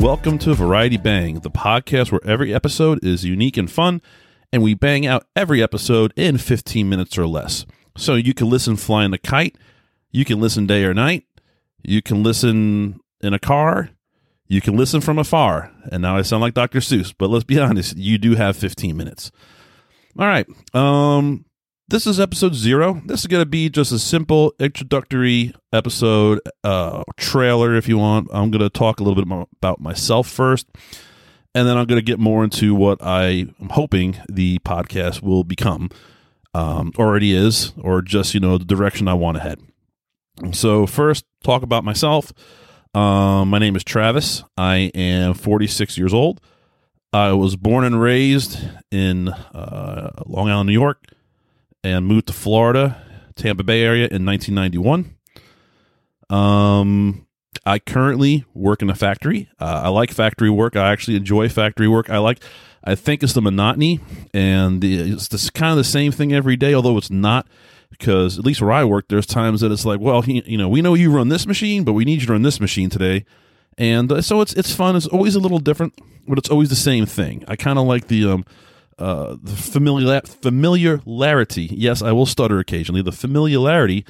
welcome to Variety Bang, the podcast where every episode is unique and fun, and we bang out every episode in 15 minutes or less. So you can listen flying a kite, you can listen day or night, you can listen in a car, you can listen from afar. And now I sound like Dr. Seuss, but let's be honest, you do have 15 minutes. All right. Um this is episode 0. This is going to be just a simple introductory episode uh trailer if you want. I'm going to talk a little bit about myself first and then I'm going to get more into what I am hoping the podcast will become. Um, already is, or just you know the direction I want to head. So first, talk about myself. Um, my name is Travis. I am 46 years old. I was born and raised in uh, Long Island, New York, and moved to Florida, Tampa Bay area in 1991. Um, I currently work in a factory. Uh, I like factory work. I actually enjoy factory work. I like, I think it's the monotony and the, it's this kind of the same thing every day, although it's not. Because at least where I work, there's times that it's like, well, he, you know, we know you run this machine, but we need you to run this machine today, and uh, so it's it's fun. It's always a little different, but it's always the same thing. I kind of like the um, uh, the familiar familiarity. Yes, I will stutter occasionally. The familiarity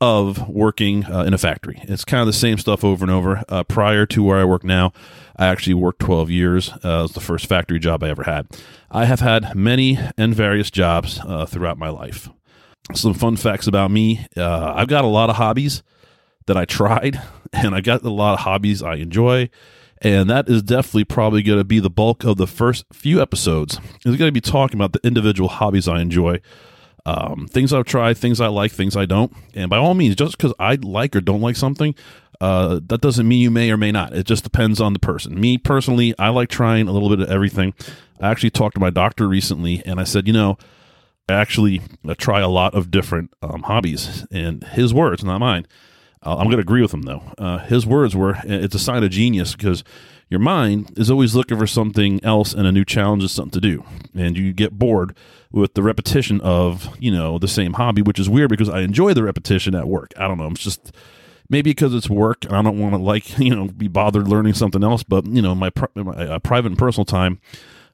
of working uh, in a factory. It's kind of the same stuff over and over. Uh, prior to where I work now, I actually worked 12 years. Uh, it was the first factory job I ever had. I have had many and various jobs uh, throughout my life. Some fun facts about me uh, I've got a lot of hobbies that I tried, and I got a lot of hobbies I enjoy. And that is definitely probably going to be the bulk of the first few episodes. Is going to be talking about the individual hobbies I enjoy um, things I've tried, things I like, things I don't. And by all means, just because I like or don't like something, uh, that doesn't mean you may or may not. It just depends on the person. Me personally, I like trying a little bit of everything. I actually talked to my doctor recently, and I said, you know, I actually try a lot of different um, hobbies. And his words, not mine. I'm going to agree with him though. Uh, his words were, "It's a sign of genius because your mind is always looking for something else and a new challenge is something to do, and you get bored with the repetition of you know the same hobby, which is weird because I enjoy the repetition at work. I don't know. It's just maybe because it's work. And I don't want to like you know be bothered learning something else. But you know my, my uh, private and personal time,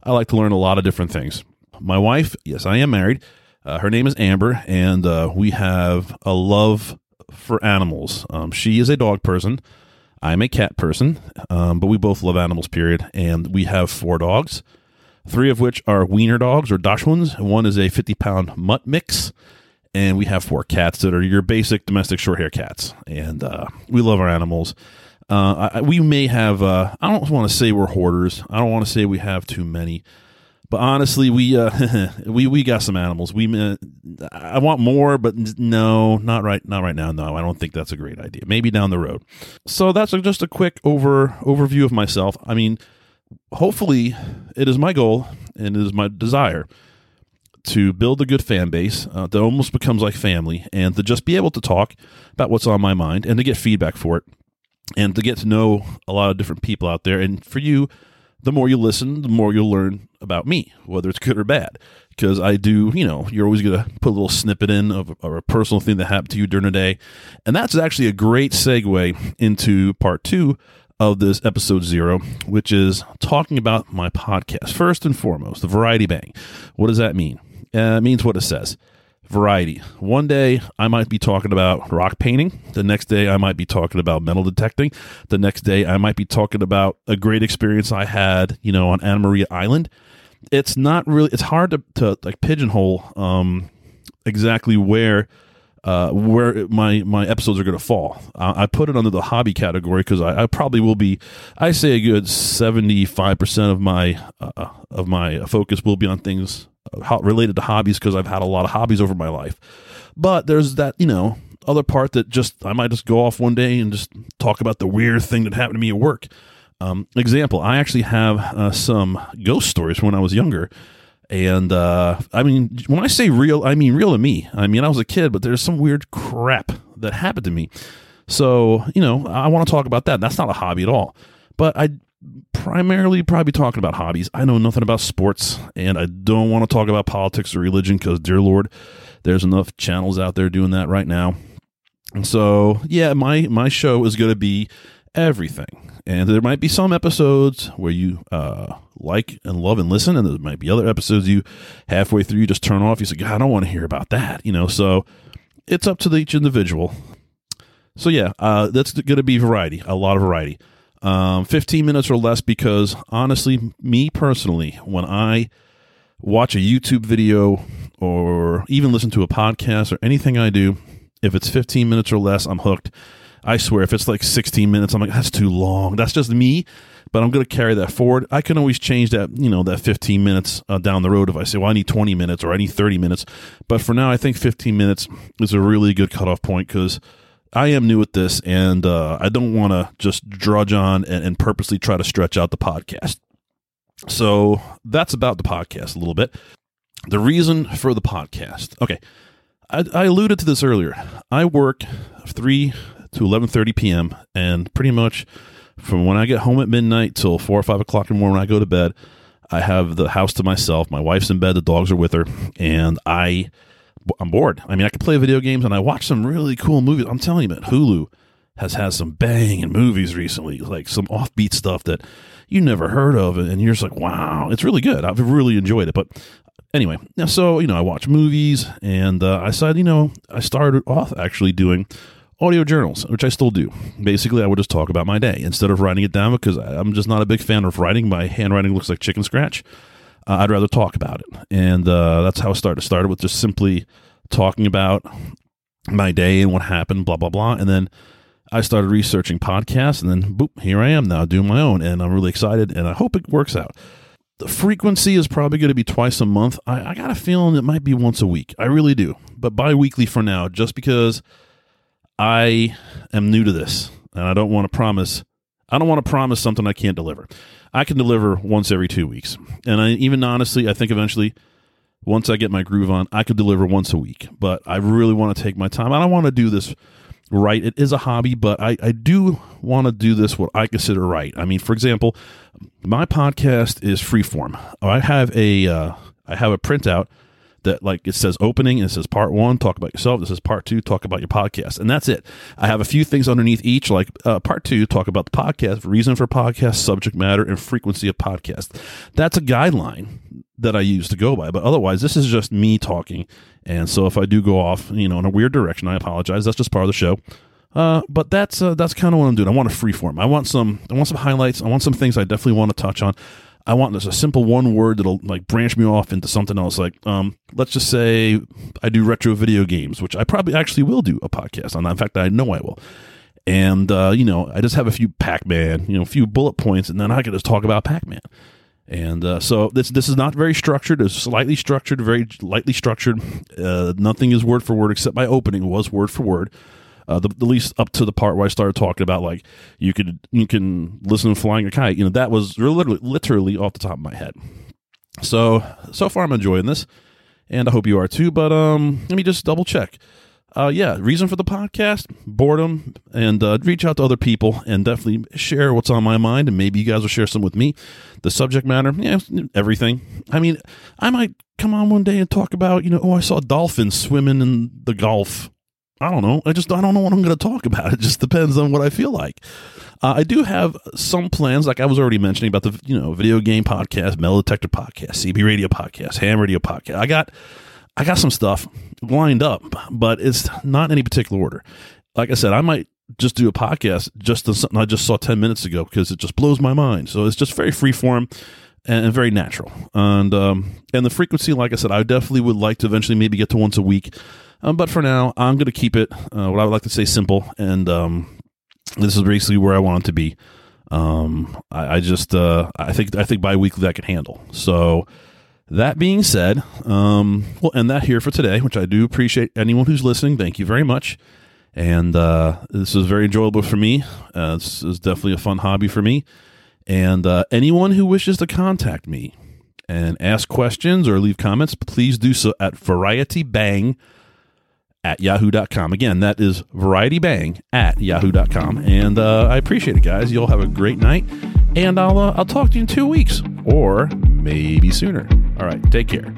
I like to learn a lot of different things. My wife, yes, I am married. Uh, her name is Amber, and uh, we have a love for animals. Um, she is a dog person. I'm a cat person, um, but we both love animals, period. And we have four dogs, three of which are wiener dogs or Dachshunds. One is a 50 pound mutt mix. And we have four cats that are your basic domestic short hair cats. And uh, we love our animals. Uh, I, we may have, uh, I don't want to say we're hoarders. I don't want to say we have too many. But honestly, we uh, we we got some animals. We uh, I want more, but no, not right, not right now. No, I don't think that's a great idea. Maybe down the road. So that's just a quick over overview of myself. I mean, hopefully, it is my goal and it is my desire to build a good fan base uh, that almost becomes like family, and to just be able to talk about what's on my mind and to get feedback for it, and to get to know a lot of different people out there, and for you the more you listen, the more you'll learn about me, whether it's good or bad. Because I do, you know, you're always going to put a little snippet in of, of, a personal thing that happened to you during the day. And that's actually a great segue into part two of this episode zero, which is talking about my podcast. First and foremost, the Variety Bang. What does that mean? Uh, it means what it says variety. One day I might be talking about rock painting. The next day I might be talking about metal detecting. The next day I might be talking about a great experience I had, you know, on Anna Maria Island. It's not really. It's hard to, to like pigeonhole um, exactly where uh, where my my episodes are going to fall. Uh, I put it under the hobby category because I, I, probably will be. I say a good seventy five percent of my uh, of my focus will be on things related to hobbies because I've had a lot of hobbies over my life. But there's that, you know, other part that just I might just go off one day and just talk about the weird thing that happened to me at work. Um, example, I actually have uh, some ghost stories from when I was younger. And uh, I mean, when I say real, I mean real to me. I mean, I was a kid, but there's some weird crap that happened to me. So, you know, I want to talk about that. That's not a hobby at all. But I primarily probably talking about hobbies. I know nothing about sports, and I don't want to talk about politics or religion because, dear Lord, there's enough channels out there doing that right now. And so, yeah, my my show is going to be everything, And there might be some episodes where you uh, like and love and listen, and there might be other episodes you halfway through you just turn off. You say, God, I don't want to hear about that. You know, so it's up to each individual. So yeah, uh, that's going to be variety, a lot of variety. Um, 15 minutes or less because honestly, me personally, when I watch a YouTube video or even listen to a podcast or anything I do, if it's 15 minutes or less, I'm hooked. I swear, if it's like 16 minutes, I'm like, that's too long. That's just me, but I'm going to carry that forward. I can always change that, you know, that 15 minutes uh, down the road if I say, well, I need 20 minutes or I need 30 minutes. But for now, I think 15 minutes is a really good cutoff point because I am new at this and uh, I don't want to just drudge on and, and purposely try to stretch out the podcast. So that's about the podcast a little bit. The reason for the podcast. Okay. I, I alluded to this earlier. I work 3 to 11.30 p.m. and pretty much from when I get home at midnight till 4 or 5 o'clock in the morning I go to bed, I have the house to myself. My wife's in bed. The dogs are with her. And I, I'm bored. I mean, I can play video games and I watch some really cool movies. I'm telling you, man, Hulu has had some banging movies recently, like some offbeat stuff that you never heard of. And you're just like, wow, it's really good. I've really enjoyed it. But anyway, so, you know, I watch movies and uh, I said, you know, I started off actually doing audio journals, which I still do. Basically, I would just talk about my day instead of writing it down because I'm just not a big fan of writing. My handwriting looks like chicken scratch. Uh, I'd rather talk about it. And uh, that's how I started. started with just simply talking about my day and what happened, blah, blah, blah. And then I started researching podcasts, and then boop, here I am now doing my own. And I'm really excited, and I hope it works out. The frequency is probably going to be twice a month. I, I got a feeling it might be once a week. I really do. But bi weekly for now, just because I am new to this and I don't want to promise I don't want to promise something I can't deliver. I can deliver once every 2 weeks. And I even honestly, I think eventually once I get my groove on, I could deliver once a week. But I really want to take my time. I don't want to do this right. It is a hobby, but I, I do want to do this what I consider right. I mean, for example, my podcast is freeform. I have a uh, I have a printout that like it says opening and it says part one talk about yourself this is part two talk about your podcast and that's it i have a few things underneath each like uh, part two talk about the podcast reason for podcast subject matter and frequency of podcast that's a guideline that i use to go by but otherwise this is just me talking and so if i do go off you know in a weird direction i apologize that's just part of the show uh, but that's uh, that's kind of what I'm doing. I want a free form. I want some I want some highlights. I want some things I definitely want to touch on. I want this a simple one word that'll like branch me off into something else. Like, um, let's just say I do retro video games, which I probably actually will do a podcast on. In fact, I know I will. And uh, you know, I just have a few Pac Man, you know, a few bullet points, and then I can just talk about Pac Man. And uh, so this this is not very structured. It's slightly structured, very lightly structured. Uh, nothing is word for word except my opening was word for word uh, the, the least up to the part where I started talking about like you could you can listen to flying a kite. You know that was literally literally off the top of my head. So so far I'm enjoying this, and I hope you are too. But um, let me just double check. Uh, yeah, reason for the podcast, boredom, and uh, reach out to other people and definitely share what's on my mind, and maybe you guys will share some with me. The subject matter, yeah, everything. I mean, I might come on one day and talk about, you know, oh, I saw dolphins swimming in the Gulf I don't know. I just I don't know what I'm going to talk about. It just depends on what I feel like. Uh, I do have some plans, like I was already mentioning about the you know video game podcast, metal detector podcast, CB radio podcast, ham radio podcast. I got I got some stuff lined up, but it's not in any particular order. Like I said, I might just do a podcast just on something I just saw ten minutes ago because it just blows my mind. So it's just very free form and very natural. And um, and the frequency, like I said, I definitely would like to eventually maybe get to once a week. Um, but for now, I'm going to keep it uh, what I would like to say simple, and um, this is basically where I want it to be. Um, I, I, just uh, I think I think biweekly I can handle. So that being said, um, we'll end that here for today, which I do appreciate anyone who's listening. Thank you very much. And uh, this was very enjoyable for me. Uh, this is definitely a fun hobby for me. And uh, anyone who wishes to contact me and ask questions or leave comments, please do so at varietybang.com at yahoo.com. Again, that is varietybang at yahoo.com. And uh, I appreciate it, guys. You'll have a great night. And I'll, uh, I'll talk to you in two weeks or maybe sooner. All right. Take care.